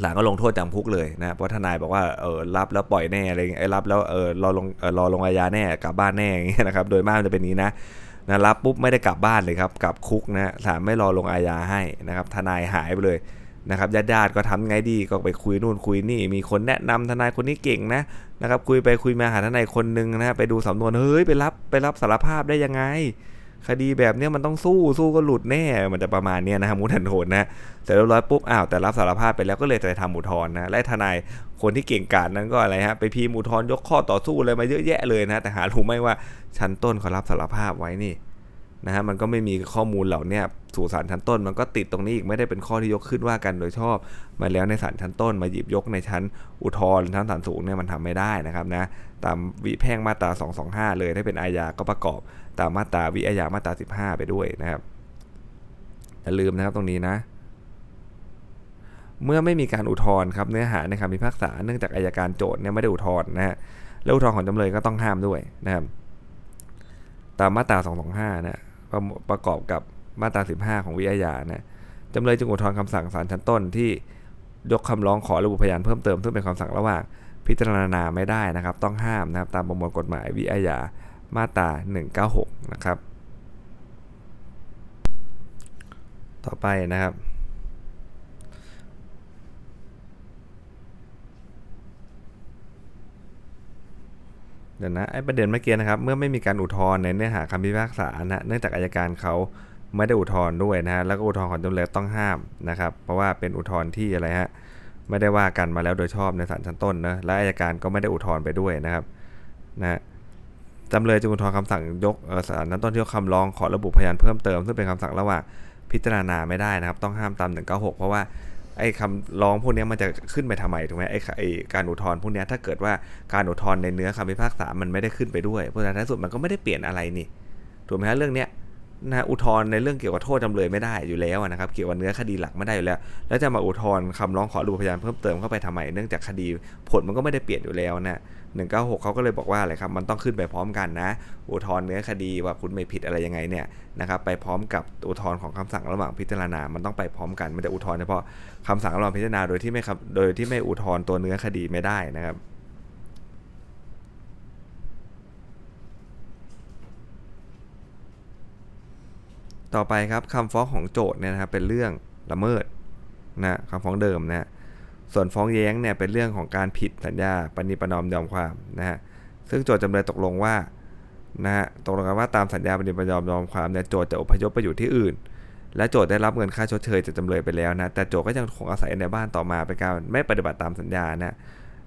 หลังก็ลงโทษจำคุกเลยนะเพราะทนายบอกว่าเออรับแล้วปล่อยแน่อะไรไอ้รับแล้วเออรอลงรอลงอาญาแน่กลับบ้านแน่อย่างเงี้ยนะครับ โดยมากจะเป็นนี้นะนะรับปุ๊บไม่ได้กลับบ้านเลยครับกลับคุกนะศาลไม่รอลงอาญาให้นะครับ ทนายหายไปเลยนะครับญาติญาติก็ทำไงดีก็ไปคุยนู่นคุยนี่ มีคนแนะนำทนายคนนี้เก่งนะนะครับ คุยไปคุยมาหาทนายคนหนึ่งนะไปดูสำนวนเฮ้ยไปรับไปรับสารภาพได้ยังไง คดีแบบนี้มันต้องสู้สู้ก็หลุดแน่ มันจะประมาณนี้นะครับมุทันโทนนะเสร็จเรียบร้อยปุ๊บอ้าวแต่รับสารภาพไปแล้วก็เลยจะทำอุทธรณ์นะและทนายคนที่เก่งกาจนั้นก็อะไรฮะไปพีมูทธรณ์ยกข้อต่อสู้อะไรมาเยอะแยะเลยนะ แต่หารู้ไหมว่าชั้นต้นเขารับสารภาพไว้นี่ นะฮะมันก็ไม่มีข้อมูลเหล่านี้สู่ศาลชั้นต้น มันก็ติดตรงนี้อีกไม่ได้เป็นข้อที่ยกขึ้นว่ากันโดยชอบ มาแล้วในศาลชั้นต้น มาหยิบยกในชั้นอุทธรณ์ชั้นศาลสูงเนี่ยมันทำไม่ได้นะครับนะตามวิแพ่งมาตรา 225 เลยถ้าเป็นอาญาก็ประกอบตามมาตราวิอาญามาตรา 15 ไปด้วยนะครับอย่าลืมนะครับตรงนี้นะเมื่อไม่มีการอุทธรณ์ครับเนื้อหาในคำพิพากษาเนื่องจากอายการโจทย์เนี่ยไม่ได้อุทธรณ์นะฮะแล้วอุทธรณ์ของจำเลยก็ต้องห้ามด้วยนะครับตามมาตรา 225 นะ ประประกอบกับมาตรา 15 ของวิอาญานะจำเลยจึงอุทธรณ์คำสั่งศาลชั้นต้นที่ยกคำร้องขอระบุพยานเพิ่มเติม ซึ่งเป็นคำสั่งระหว่างพิจารณาไม่ได้นะครับ ต้องห้ามนะครับตามประมวลกฎหมายวิอาญามาตรา 196 นะครับ ต่อไปนะครับ เดี๋ยวนะไอ้ประเด็นเมื่อกี้นะครับ เมื่อไม่มีการอุทธรณ์ในเนื้อหาคำพิพากษานะเนื่องจากอายการเขาไม่ได้อุทธรณ์ด้วยนะฮะแล้วก็อุทธรณ์ของจำเลยต้องห้ามนะครับ เพราะว่าเป็นอุทธรณ์ที่อะไรฮะไม่ได้ว่ากันมาแล้วโดยชอบในศาลชั้นต้นนะและอายการก็ไม่ได้อุทธรณ์ไปด้วยนะครับนะจำเลยจึงอุทธรณ์คำสั่งยกศาลชั้นต้นที่ยกคำร้องขอระบุพยานเพิ่มเติม ซึ่งเป็นคำสั่งระหว่างพิจารณาไม่ได้นะครับ ต้องห้ามตาม196 เพราะว่า ไอ้คำร้องพวกนี้มันจะขึ้นไปทำไมถูกไหมไอ้ไอ้การอุทธรณ์พวกนี้ถ้าเกิดว่าการอุทธรณ์ในเนื้อคำพิพากษามันไม่ได้ขึ้นไปด้วยเพราะฉะนั้นท้ายสุดมันก็ไม่ได้เปลี่ยนอะไรนี่ถูกไหมฮะเรื่องเนี้ยนะอุทธรณ์ในเรื่องเกี่ยวกับโทษจำเลยไม่ได้อยู่แล้วนะครับ เกี่ยวกับเนื้อคดีหลักไม่ได้อยู่แล้ว แล้วจะมาอุทธรณ์คำร้องขอดูพยานเพิ่มเติมเข้าไปทำไมเนื่องจากคดีผลมันก็ไม่ได้เปลี่ยนอยู่แล้วนะ หนึ่งเก้าหกเขาก็เลยบอกว่าอะไรครับ มันต้องขึ้นไปพร้อมกันนะ อุทธรณ์เนื้อคดีว่าคุณไม่ผิดอะไรยังไงเนี่ยนะครับ ไปพร้อมกับอุทธรณ์ของคำสั่งระหว่างพิจารณา มันต้องไปพร้อมกัน มันจะอุทธรณ์เฉพาะคำสั่งระหว่างพิจารณาโดยที่ไม่โดยที่ไม่อุทธรณ์ตัวเนื้อคดีไม่ได้นะครับต่อไปครับคำฟ้องของโจทย์เนี่ยนะครับเป็นเรื่องละเมิดนะคำฟ้องเดิมนะ ส่วนฟ้องแย้งเนี่ยเป็นเรื่องของการผิดสัญญาปณิปนอมยอมความนะฮะซึ่งโจทย์จำเลยตกลงว่านะฮะตกลงกันว่าตามสัญญาปณิปนอมยอมความเนี่ยโจทย์จะอพยพไปอยู่ที่อื่น และโจทย์ได้รับเงินค่าชดเชยจากจำเลยไปแล้วนะแต่โจทย์ก็ยังคงอาศัยในบ้านต่อมาเป็นการไม่ปฏิบัติตามสัญญานะ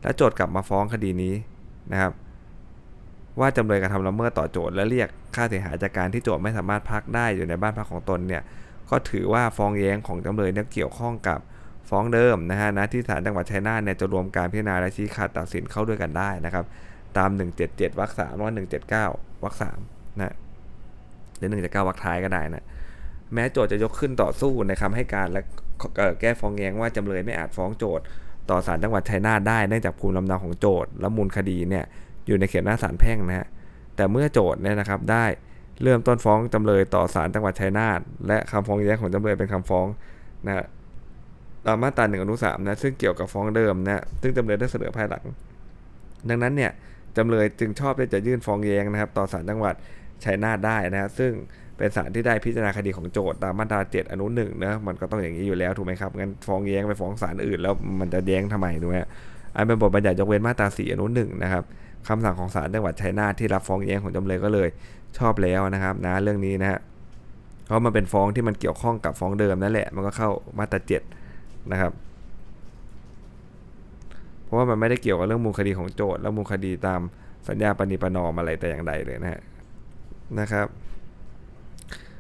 และโจทย์กลับมาฟ้องคดีนี้นะครับว่าจำเลยกระทำละเมิดต่อโจทย์และเรียกค่าเสียหายจากการที่โจทย์ไม่สามารถพักได้อยู่ในบ้านพักของตนเนี่ยก็ถือว่าฟ้องแย้งของจำเลยเนี่ยเกี่ยวข้องกับ ฟ้องเดิมนะฮะนะที่ศาลจังหวัดชัยนาทเนี่ยจะรวมการพิจารณาและชี้ขาดตัดสินเข้าด้วยกันได้นะครับ ตาม 177วรรคสามว่า179วรรคสามนะหรือ179วรรคท้ายก็ได้นะแม้โจทย์จะยกขึ้นต่อสู้ในคำให้การและแก้ฟ้องแย้งว่าจำเลยไม่อาจฟ้องโจทย์ต่อศาลจังหวัดชัยนาทได้เนื่องจากภูมิลำเนาของโจทย์และมูลคดีเนี่ยอยู่ในเขตหน้าศาลแพ่งนะฮะแต่เมื่อโจทย์เนี่ยนะครับได้เริ่มต้นฟ้องจำเลยต่อศาลจังหวัดชัยนาทและคำฟ้องแย้งของจำเลยเป็นคำฟ้องนะ มมาตราหนึ่งอนุสามนะซึ่งเกี่ยวกับฟ้องเดิมนะซึ่งจำเลยได้เสนอภายหลัง ดังนั้นเนี่ยจำเลยจึงชอบที่จะยื่นฟ้องแย้งนะครับ ต่อศาลจังหวัดชัยนาทได้นะซึ่งเป็นศาลที่ได้พิจารณาคดีของโจทย์ตามมาตรา7อนุหนึ่งนะมันก็ต้องอย่างนี้อยู่แล้วถูกไหมครับงั้นฟ้องแย้งไปฟ้องศาลอื่น แล้วมันจะแย้งทำไมถูกไหมอันเป็นบทบัญญัติยกเว้นมาตรา4อนุหนึ่งนะครับคำสั่งของศาลจังหวัดชัยนาทที่รับฟ้องแย้งของจำเลยก็เลยชอบแล้วนะครับ นะเรื่องนี้นะฮะเพราะมันเป็นฟ้องที่มันเกี่ยวข้องกับฟ้องเดิมนั่นแหละ มันก็เข้ามาตราเจ็ด นะครับ เพราะว่ามันไม่ได้เกี่ยวกับเรื่องมูลคดีของโจทย์และมูลคดีตามสัญญาปณิปนอมอะไรแต่อย่างใดเลยนะฮะนะครับ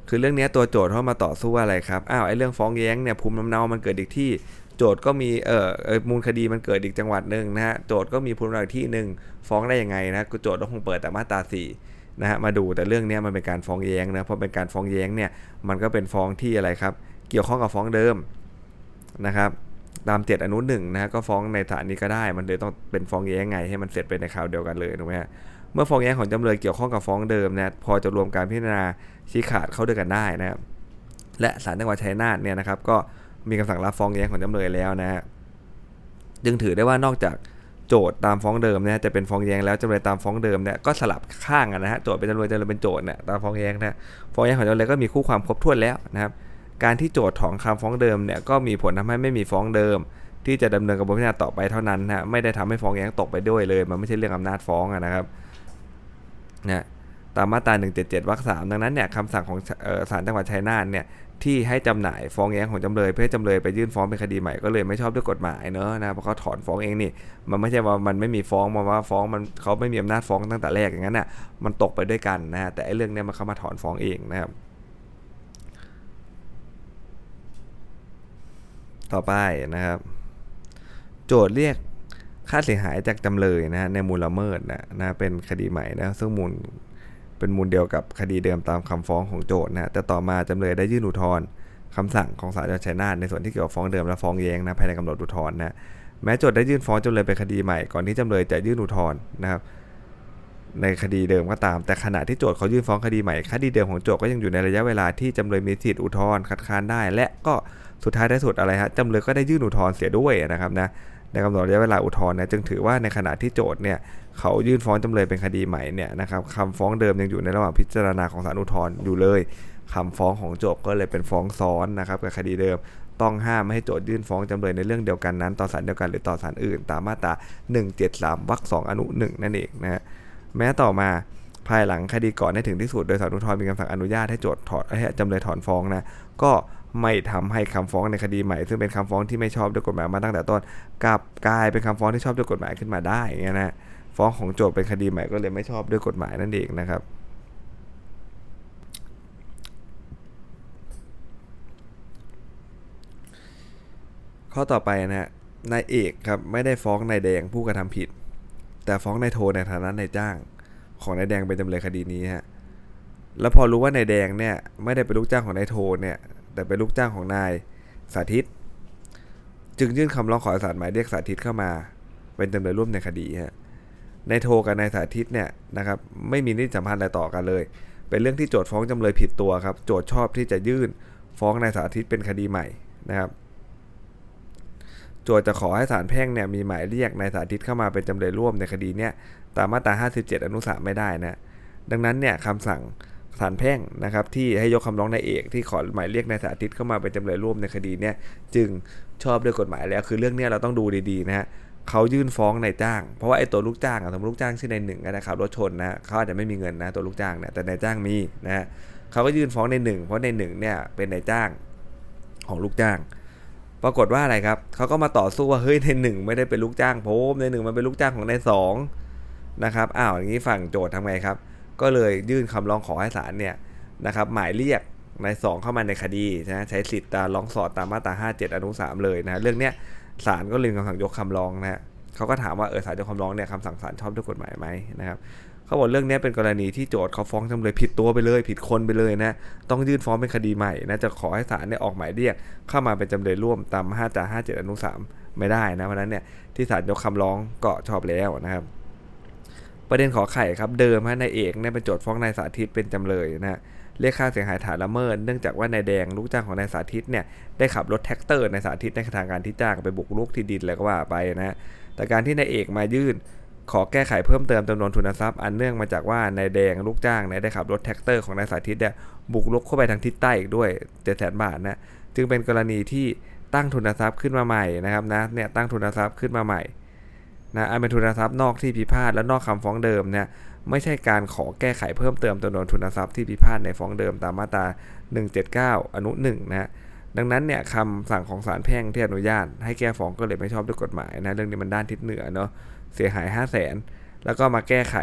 คือเรื่องนี้ตัวโจทย์เข้ามาต่อสู้อะไรครับอ้าวไอ้เรื่องฟ้องแย้งเนี่ยภูมิลำเนามันเกิดอีกที่โจทย์ก็มีเอ่อมูลคดีมันเกิดอีกจังหวัดหนึ่งนะฮะโจทย์ก็มีภูมิลำเนาที่หนึ่งฟ้องได้ยังไงนะโจทย์ก็คงเปิดแต่มาตราสี่นะฮะมาดูแต่เรื่องนี้มันเป็นการฟ้องแย้งนะเพราะเป็นการฟ้องแย้งเนี่ยมันก็เป็นฟ้องที่อะไรครับ เกี่ยวข้องกับฟ้องเดิม นะครับตามเจ็ดอนุหนึ่งนะฮะก็ฟ้องในฐานนี้ก็ได้ มันเลยต้องเป็นฟ้องแย้งไงให้มันเสร็จไปในคราวเดียวกันเลยถูกไหมฮะเมื่อฟ้องแย้งของจำเลยเกี่ยวข้องกับฟ้องเดิมนะพอจะรวมการพิจารณาชี้ขาดเข้าด้วยกันได้นะครับและศาลจังหวัดชัยนาทเนี่ยนะครับ ก็มีคำสั่งรับฟ้องแย้งของจำเลยแล้วนะฮะจึงถือได้ว่านอกจากโจทย์ตามฟ้องเดิมเนี่ยจะเป็นฟ้องแย้งแล้วจำเลยตามฟ้องเดิมเนี่ยก็สลับข้างกันนะฮะโจทย์เป็นจำเลยจำเลยเป็นโจทย์เนี่ยตามฟ้องแย้งนะฟ้องแย้งของจำเลยก็มีคู่ความครบถ้วนแล้วนะครับ การที่โจทย์ของคำฟ้องเดิมเนี่ยก็มีผลทำให้ไม่มีฟ้องเดิม ที่จะดำเนินกระบวนการต่อไปเท่านั้นนะไม่ได้ทำให้ฟ้องแย้งตกไปด้วยเลย มันไม่ใช่เรื่องอำนาจฟ้องนะครับนะตามมาตรา 177 วรรคสามดังนั้นเนี่ยคำสั่งของศาลจังหวัดชัยนาทเนี่ยที่ให้จำหน่ายฟ้องแย้งของจำเลยเพื่อจำเลยไปยื่นฟ้องเป็นคดีใหม่ก็เลยไม่ชอบด้วยกฎหมายเนอะนะเพราะเขาถอนฟ้องเองนี่มันไม่ใช่ว่ามันไม่มีฟ้องมาว่าฟ้องมันเขาไม่มีอำนาจฟ้องตั้งแต่แรกอย่างนั้นน่ะมันตกไปด้วยกันนะฮะแต่ไอ้เรื่องเนี้ยมันเข้ามาถอนฟ้องเองนะครับ ต่อไปนะครับ โจทย์เรียกค่าเสียหายจากจำเลยนะฮะในมูลละเมิดนะนะเป็นคดีใหม่นะซึ่งมูลเป็นมูลเดียวกับคดีเดิมตามคำฟ้องของโจทย์นะแต่ต่อมาจำเลยได้ยื่นอุทธรณ์คำสั่งของศาลจังหวัดชัยนาทในส่วนที่เกี่ยวกับฟ้องเดิมและฟ้องแย้งนะภายในกำหนดอุทธรณ์นะแม้โจทย์ได้ยื่นฟ้องจำเลยเป็นคดีใหม่ก่อนที่จำเลยจะยื่นอุทธรณ์นะครับ ในคดีเดิมก็ตาม แต่ขณะที่โจทก์เขายื่นฟ้องคดีใหม่คดีเดิมของโจทก์ก็ยังอยู่ในระยะเวลาที่จำเลยมีสิทธิอุทธรณ์คัดค้านได้ และก็ สุดท้ายได้สุดอะไรฮะจำเลยก็ได้ยื่นอุทธรณ์เสียด้วยนะครับนะในกำหนดระยะเวลาอุทธรณ์นี่ยจึงถือว่าในขณะที่โจทก์เนี่ยเขายื่นฟ้องจำเลยเป็นคดีใหม่เนี่ยนะครับคำฟ้องเดิมยังอยู่ในระหว่างพิจารณาของศาลอุทธรณ์อยู่เลยคำฟ้องของโจทก์ก็เลยเป็นฟ้องซ้อนนะครับกับคดีเดิมต้องห้ามไม่ให้โจทยื่นฟ้องจำเลยในเรื่องเดียวกันนั้น ต่อศาลเดียวกันหรือต่อศาลอื่น ตามมาตรา 173วรรค2อนุ 1 นั่นเองนะฮะแม้ต่อมาภายหลังคดีก่อนได้ถึงที่สุดโดยศาลอุทธรณ์มีคำสั่งอนุญาตให้โจทย์ถอนให้จำเลยถอนฟ้องนะก็ ไม่ทำให้คำฟ้องในคดีใหม่ ซึ่งเป็นคำฟ้องที่ไม่ชอบด้วยกฎหมายมาตั้งแต่ต้นกลับกลายเป็นคำฟ้องที่ชอบด้วยกฎหมายขึ้นมาได้เงี้ยนะฟ้องของโจทย์เป็นคดีใหม่ก็เลยไม่ชอบด้วยกฎหมายนั่นเองนะครับ ข้อต่อไปนะฮะนายเอกครับไม่ได้ฟ้องนายแดงผู้กระทำผิด แต่ฟ้องนายโทในฐานะนายจ้างของนายแดงเป็นจำเลยคดีนี้ฮะแล้วพอรู้ว่านายแดงเนี่ยไม่ได้เป็นลูกจ้างของนายโทเนี่ย แต่เป็นลูกจ้างของนายสาธิต จึงยื่นคำร้องขอศาลหมายเรียกสาธิตเข้ามา เป็นจำเลยร่วมในคดีฮะนายโทกับนายสาธิตเนี่ยนะครับไม่มีนิติสัมพันธ์อะไรต่อกันเลย เป็นเรื่องที่โจทฟ้องจำเลยผิดตัวครับ โจทชอบที่จะยื่นฟ้องนายสาธิตเป็นคดีใหม่นะครับโจทจะขอให้ศาลแพ่งเนี่ยมีหมายเรียกนายสาธิตเข้ามาเป็นจำเลยร่วมในคดีเนี่ยตามมาตรา 57 อนุ3ไม่ได้นะดังนั้นเนี่ยคำสั่ง ศาลแพ่งนะครับที่ให้ยกคำร้องนายเอกที่ขอหมายเรียกนายสาธิตเข้ามาเป็นจำเลยร่วมในคดีเนี่ยจึงชอบด้วยกฎหมายแล้ว คือเรื่องนี้เราต้องดูดีๆนะฮะเขายื่นฟ้องนายจ้าง เพราะว่าไอ้ตัวลูกจ้างอะสมมติลูกจ้างชื่อนายหนึ่งนะครับรถชนนะเขาอาจจะไม่มีเงินนะตัวลูกจ้างเนี่ยแต่นายจ้างมีนะฮะเขาก็ยื่นฟ้องในหนึ่งเพราะในหนึ่งเนี่ยเป็นนายจ้างของลูกจ้าง ปรากฏว่าอะไรครับเขาก็มาต่อสู้ว่าเฮ้ยในหนึ่งไม่ได้เป็นลูกจ้างผมในหนึ่งมันเป็นลูกจ้างของนายสองนะครับอ้าวอย่างนี้ฝั่งโจทย์ทำไงครับ ก็เลยยื่นคำร้องขอให้ศาลเนี่ยนะครับหมายเรียกนายสองเข้ามาในคดีนะใช้สิทธิ์ตาร้องสอดตามมาตรา 57 อนุ 3 เลยนะเรื่องเนี้ยศาลก็เลยคำสั่งยกคำร้องนะฮะเขาก็ถามว่าเออศาลยกคำร้องเนี่ยคำสั่งศาลชอบด้วยกฎหมายไหมนะครับเขาบอกเรื่องนี้เป็นกรณีที่โจทย์เขาฟ้องจำเลยผิดตัวไปเลย ผิดคนไปเลยนะต้องยื่นฟ้องเป็นคดีใหม่นะจะขอให้ศาลเนี่ยออกหมายเรียก เข้ามาเป็นจำเลยร่วมตาม5จา57 อนุ 3 ไม่ได้นะเพราะนั้นเนี่ยที่ศาลยกคำร้องก็ชอบแล้วนะครับ ประเด็นข้อไข่ครับเดิมฮะนายเอกเนี่ยเป็นโจทก์ฟ้องนายสาธิตเป็นจำเลยนะเรียกค่าเสียหายฐานละเมิดเนื่องจากว่านายแดงลูกจ้างของนายสาธิตเนี่ยได้ขับรถแทรกเตอร์นายสาธิตในทางการที่จ้างไปบุกรุกที่ดินแล้วก็ว่าไปนะ แต่การที่นายเอกมายื่น ขอแก้ไขเพิ่มเติมจำนวนทุนทรัพย์ อันเนื่องมาจากว่านายแดงลูกจ้างเนี่ยได้ขับรถแทรกเตอร์ของนายสาธิตเนี่ยบุกรุกเข้าไปทางทิศใต้อีกด้วยเจ็ดแสนบาทนะจึงเป็นกรณีที่ตั้งทุนทรัพย์ขึ้นมาใหม่นะครับนะเนี่ยตั้งทุนทรัพย์ขึ้นมาใหม่ นะอันเป็นทุนทรัพย์นอกที่พิพาทและนอกคำฟ้องเดิมเนี่ยไม่ใช่การขอแก้ไขเพิ่มเติมจำนวนทุนทรัพย์ที่พิพาทในฟ้องเดิมตามมาตรา 179 อนุ1นะดังนั้นเนี่ยคำสั่งของศาลแพ่งที่อนุญาต ให้แก้ฟ้องก็เลยไม่ชอบด้วยกฎหมายนะเรื่องนี้มันด้านทิศเหนือเนาะเสียหาย 5 0 0 0 0นแล้วก็มาแก้ไข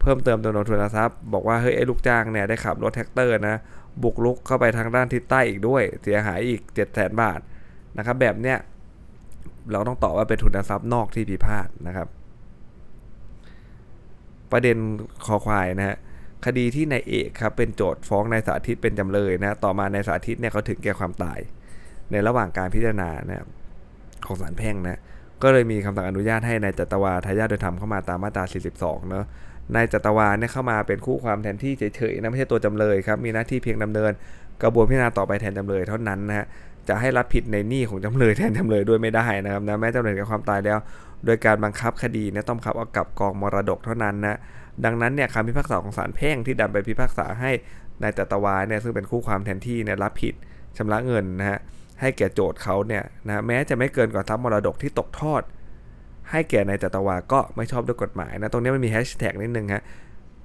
เพิ่มเติมจำนวนทุนทรัพย์ บอกว่าเฮ้ยไอ้ลูกจ้างเนี่ยได้ขับรถแทรกเตอร์นะบุกลุกเข้าไปทางด้านทิศใต้อีกด้วย เสียหายอีก 7 0 0 0 0 0 บาทนะครับแบบเนี้ย เราต้องตอบว่าเป็นทุนทรัพย์นอกที่พิพาทนะครับ ประเด็นคอควายนะฮะคดีที่นายเอกครับเป็นโจทย์ฟ้องนายสาธิตเป็นจำเลยนะต่อมานายสาธิตเนี่ยเขาถึงแก่ความตาย ในระหว่างการพิจารณานะของศาลแพ่งนะก็เลยมีคำสั่งอนุญาตให้นายจัตวาทายาทโดยธรรมเข้ามาตามมาตรา 42 เนาะนายจัตวาเนี่ยเข้ามาเป็นคู่ความแทนที่เฉยๆนะไม่ใช่ตัวจำเลยครับมีหน้าที่เพียงดำเนิน กระบวนพิจารณาต่อไปแทนจำเลยเท่านั้นนะฮะ จะให้รับผิดในหนี้ของจำเลยแทนจำเลยด้วยไม่ได้นะครับนะแม้จำเลยกับความตายแล้ว โดยการบังคับคดีเนี่ยต้องขับเอากับกองมรดกเท่านั้นนะดังนั้นเนี่ยคำพิพากษาของศาลแพ่งที่ดำไปพิพากษาให้นายตตวาเนี่ยซึ่งเป็นคู่ความแทนที่เนี่ยรับผิดชำระเงินนะฮะให้แก่โจทย์เขาเนี่ยนะแม้จะไม่เกินกว่าทรัพย์มรดกที่ตกทอด ให้แก่นายตตวาก็ไม่ชอบด้วยกฎหมายนะตรงนี้มันมีแฮชแท็กนิดนึงฮะ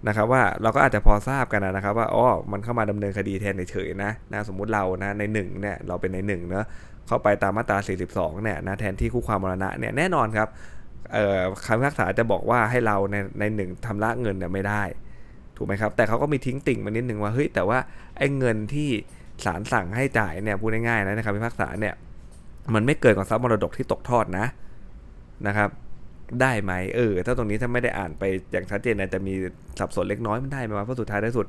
นะครับว่าเราก็อาจจะพอทราบกันนะครับว่าอ๋อมันเข้ามาดำเนินคดีแทนเฉยๆนะนะสมมุติเรานะในหนึ่งเนี่ยเราเป็นในหนึ่งเนาะเข้าไปตามมาตรา 42เนี่ยนะแทนที่คู่ความมรณะเนี่ยแน่นอนครับคำพิพากษาจะบอกว่าให้เราในในหนึ่งทำละเงินเนี่ยไม่ได้ ถูกไหมครับ แต่เขาก็มีทิ้งติ่งมานิดนึงว่าเฮ้ยแต่ว่าไอ้เงินที่ศาลสั่งให้จ่ายเนี่ยพูดง่ายๆนะในคำพิพากษาเนี่ยมันไม่เกินกว่าทรัพย์มรดกที่ตกทอดนะนะครับ ได้ไหมเออ ถ้าตรงนี้ถ้าไม่ได้อ่านไปอย่างชัดเจนนะจะมีสับสนเล็กน้อยมันได้ไหมวะเพราะสุดท้ายได้สุด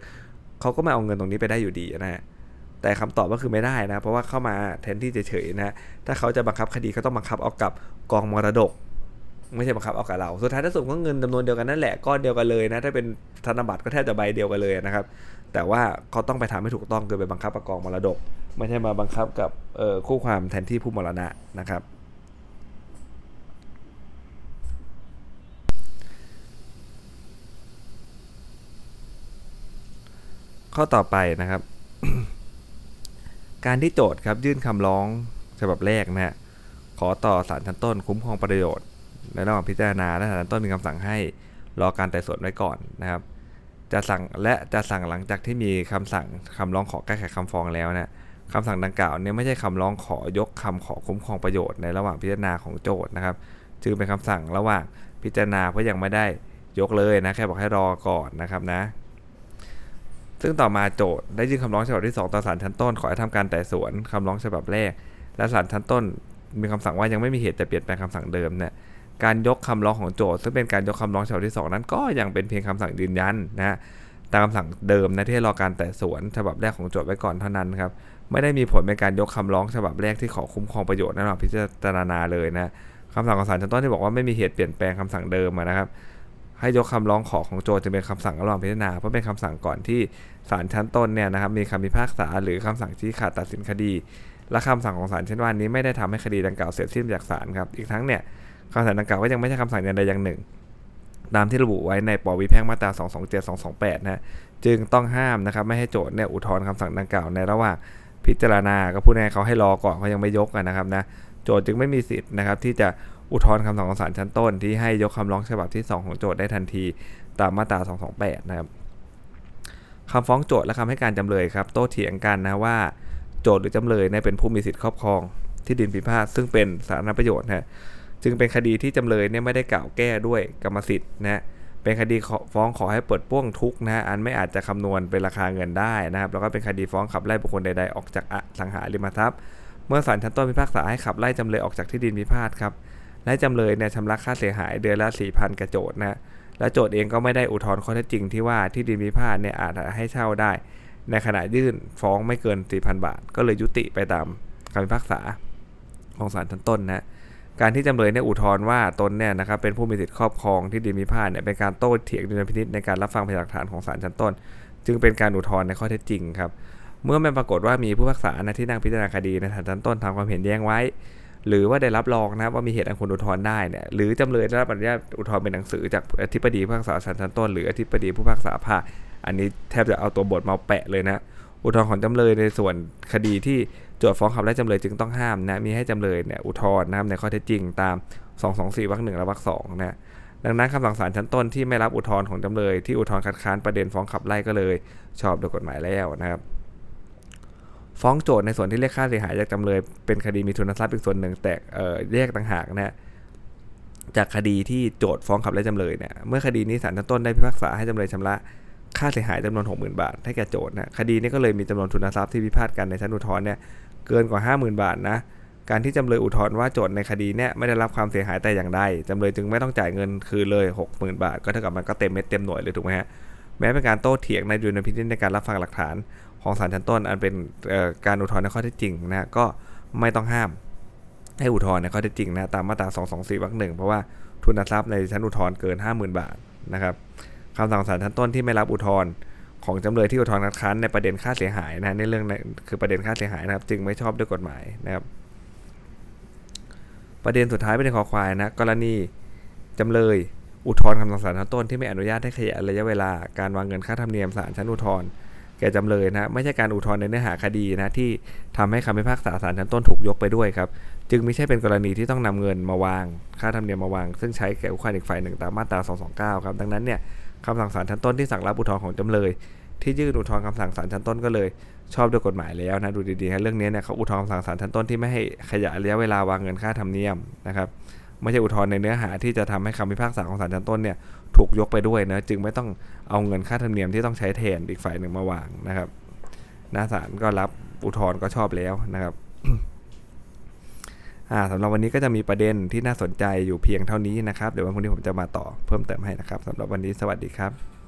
เขาก็ไม่เอาเงินตรงนี้ไปได้อยู่ดีนะฮะแต่คำตอบก็คือไม่ได้นะ เพราะว่าเข้ามาแทนที่จะเฉยนะถ้าเขาจะบังคับคดีก็ต้องบังคับเอากับกองมรดก ไม่ใช่บังคับเอากับเรา สุดท้ายถ้าสมมติว่าเงินจำนวนเดียวกันนั่นแหละก้อนเดียวกันเลยนะถ้าเป็นธนบัตรก็แทบจะใบเดียวกันเลยนะครับ แต่ว่าเขาต้องไปทำให้ถูกต้องคือไปบังคับประกองมรดก ไม่ใช่มาบังคับกับคู่ความแทนที่ผู้มรณะนะครับ ข้อต่อไปนะครับ การที่โจทย์ครับยื่นคำร้องฉบับแรกนะฮะขอต่อศาลชั้นต้น คุ้มครองประโยชน์ในระหว่างพิจารณาและศาลชั้นต้นมีคำสั่งให้รอการไต่สวนไว้ก่อนนะครับ จะสั่งและจะสั่งหลังจากที่มีคำสั่งคำร้องขอแก้ไขคำฟ้องแล้วนะคำสั่งดังกล่าวเนี่ยไม่ใช่คำร้องขอยกคำขอคุ้มครองประโยชน์ในระหว่างพิจารณาของโจทย์นะครับจึงเป็นคำสั่งระหว่างพิจารณาเพราะยังไม่ได้ยกเลยนะแค่บอกให้รอก่อนนะครับนะ ซึ่งต่อมาโจทย์ได้ยื่นคำร้องฉบับที่ 2 ต่อศาลชั้นต้น ขอให้ทำการไต่สวนคำร้องฉบับแรก และศาลชั้นต้น มีคำสั่งว่ายังไม่มีเหตุจะเปลี่ยนแปลงคำสั่งเดิมเนี่ยการยกคำร้องของโจทย์ซึ่งเป็นการยกคำร้องฉบับที่ 2 นั้นก็ยังเป็นเพียงคำสั่งยืนยันนะตามคำสั่งเดิมนะที่รอการไต่สวนฉบับแรกของโจทย์ไว้ก่อนเท่านั้นครับไม่ได้มีผลเป็นการยกคำร้องฉบับแรกที่ขอคุ้มครองประโยชน์ในระหว่างพิจารณาเลยนะคำสั่งของศาลชั้นต้นที่บอกว่าไม่มีเหตุเปลี่ยนแปลงคำสั่งเดิมนะครับ ให้ยกคำร้องขอของโจทจะเป็นคำสั่งระหว่างพิจารณาเพราะเป็นคำสั่งก่อนที่ศาลชั้นต้นเนี่ยนะครับมีคำพิพากษาหรือคำสั่งชี้ขาดตัดสินคดี และคำสั่งของศาลเช่นว่านี้ไม่ได้ทำให้คดีดังกล่าวเสร็จสิ้นจากศาลครับอีกทั้งเนี่ยคำสั่งดังกล่าวก็ยังไม่ใช่คำสั่งอย่างใดอย่างหนึ่ง ตามที่ระบุไว้ในปวิแพ่งมาตรา 227 228 นะจึงต้องห้ามนะครับไม่ให้โจทย์เนี่ยอุทธรณ์คำสั่งดังกล่าวในระหว่างพิจารณาก็พูดง่ายเขาให้รอก่อนเขายังไม่ยกนะครับนะโจทย์จึงไม่มีสิทธิ์นะครับที่จะ อุทธรณ์คำสั่งของศาลชั้นต้น ที่ให้ยกคำร้องฉบับที่ 2 ของโจทย์ได้ทันทีตามมาตรา 228 นะครับคำฟ้องโจทย์และคำให้การจำเลยครับ โต้เถียงกันนะว่า โจทย์หรือจำเลยเนี่ยเป็นผู้มีสิทธิครอบครอง ที่ดินพิพาทซึ่งเป็นสาธารณประโยชน์นะจึงเป็นคดีที่จำเลยเนี่ยไม่ได้กล่าวแก้ด้วยกรรมสิทธิ์นะเป็นคดีฟ้องขอให้เปิดป้วงทุกนะอันไม่อาจจะคำนวณเป็นราคาเงินได้นะครับ แล้วก็เป็นคดีฟ้องขับไล่บุคคลใดๆออกจากอสังหาริมทรัพย์ เมื่อศาลชั้นต้นพิพากษาให้ขับไล่จำเลยออกจากที่ดินพิพาทครับ และจำเลยเนี่ยชำระค่าเสียหายเดือนละ 4,000กระโจทนะและโจทย์เองก็ไม่ได้อุทธรณ์ข้อเท็จจริงที่ว่าที่ดินพิพาทเนี่ยอาจให้เช่าได้ ในขณะยื่นฟ้องไม่เกิน 4,000 บาท ก็เลยยุติไปตามคำพิพากษาของศาลชั้นต้นนะการที่จำเลยเนี่ยอุทธรณ์ว่าตนเนี่ยนะครับเป็นผู้มีสิทธิครอบครองที่ดินพิพาทเนี่ยเป็นการโต้เถียงดุลพินิษในการรับฟังพยานหลักฐานของศาลชั้นต้น จึงเป็นการอุทธรณ์ในข้อเท็จจริงครับเมื่อมันปรากฏว่ามีผู้พิพากษานะที่นั่งพิจารณาคดีในศาลชั้นต้นทำความเห็นแย้งไว้ หรือว่าได้รับรองนะว่ามีเหตุอันควรอุทธรณ์ได้เนี่ยหรือจำเลยได้รับอนุญาตอุทธรณ์เป็นหนังสือจากอธิบดีผู้พิพากษาศาลชั้นต้น หรืออธิบดีผู้พิพากษาภาคอันนี้แทบจะเอาตัวบทมาแปะเลยนะอุทธรณ์ของจำเลยในส่วนคดีที่โจทก์ฟ้องขับไล่จำเลยจึงต้องห้ามนะมีให้จำเลยเนี่ยอุทธรณ์นะครับในข้อเท็จจริงตาม 224วรรคหนึ่งและวรรคสองนะดังนั้นคำสั่งศาลชั้นต้นที่ไม่รับอุทธรณ์ของจำเลยที่อุทธรณ์คัดค้านประเด็นฟ้องขับไล่ก็เลย ชอบโดยกฎหมายแล้วนะครับ ฟ้องโจทย์ในส่วนที่เรียกค่าเสียหายจากจำเลยเป็นคดีมีทุนทรัพย์อีกส่วนหนึ่งแต่แยกต่างหากนะจากคดีที่โจทย์ฟ้องขับไล่จำเลยเนี่ยเมื่อคดีนี้ศาลชั้นต้นได้พิพากษาให้จำเลยชำระค่าเสียหายจำนวน 60,000 บาท ให้แก่โจทย์นะคดีนี้ก็เลยมีจำนวนทุนทรัพย์ที่พิพาทกันในชั้นอุทธรณ์เนี่ยเกินกว่า 50,000 บาทนะการที่จำเลยอุทธรณ์ว่าโจทย์ในคดีเนี่ยไม่ได้รับความเสียหายแต่อย่างใดจำเลยจึงไม่ต้องจ่ายเงินคืนเลย 60,000 บาท ก็เท่ากับมันก็เต็มเม็ดเต็มหน่วยเลยถูกไหมฮะแม้เป็นการโต้เถียงในดุลพินิจในการรับฟังหลักฐาน ของศาลชั้นต้น อันเป็นการอุทธรณ์ในข้อเท็จจริงนะก็ไม่ต้องห้ามให้อุทธรณ์ในข้อเท็จจริงนะตามมาตรา 224วรรคหนึ่งเพราะว่าทุนทรัพย์ในชั้นอุทธรณ์เกิน 50,000 บาทนะครับคำสั่งศาลชั้นต้นที่ไม่รับอุทธรณ์ของจำเลยที่อุทธรณ์คัดค้านในประเด็นค่าเสียหายนะในเรื่องคือประเด็นค่าเสียหายนะครับจึงไม่ชอบด้วยกฎหมายนะครับประเด็นสุดท้ายเป็นคอควายนะกรณีจำเลยอุทธรณ์คำสั่งศาลชั้นต้นที่ไม่อนุญาตให้ขยายระยะเวลาการวางเงินค่าธรรมเนียมศาลชั้นอุทธรณ์ แก่จำเลยนะไม่ใช่การอุทธรณ์ในเนื้อหาคดีนะที่ทำให้คำพิพากษาศาลชั้นต้นถูกยกไปด้วยครับ จึงไม่ใช่เป็นกรณีที่ต้องนำเงินมาวาง ค่าธรรมเนียมมาวาง ซึ่งใช้แก่ผู้ควายอีกฝ่ายหนึ่งตามมาตรา 229 ครับดังนั้นเนี่ยคำสั่งศาลชั้นต้นที่สั่งรับอุทธรณ์ของจำเลย ที่ยื่นอุทธรณ์คำสั่งศาลชั้นต้นก็เลย ชอบด้วยกฎหมายแล้วนะดูดีๆนะเรื่องนี้เนี่ยเขาอุทธรณ์คำสั่งศาลชั้นต้นที่ไม่ให้ขยายระยะเวลาวางเงินค่าธรรมเนียมนะครับ ไม่ใช่อุทธรณ์ในเนื้อหาที่จะทำให้คำพิพากษาของศาลชั้นต้นเนี่ยถูกยกไปด้วยนะจึงไม่ต้องเอาเงินค่าธรรมเนียมที่ต้องใช้แทนอีกฝ่ายหนึ่งมาวางนะครับนาศาลก็รับอุทธรณ์ก็ชอบแล้วนะครับสำหรับวันนี้ก็จะมีประเด็นที่น่าสนใจอยู่เพียงเท่านี้นะครับ เดี๋ยววันพรุ่งนี้ผมจะมาต่อเพิ่มเติมให้นะครับสำหรับวันนี้สวัสดีครับ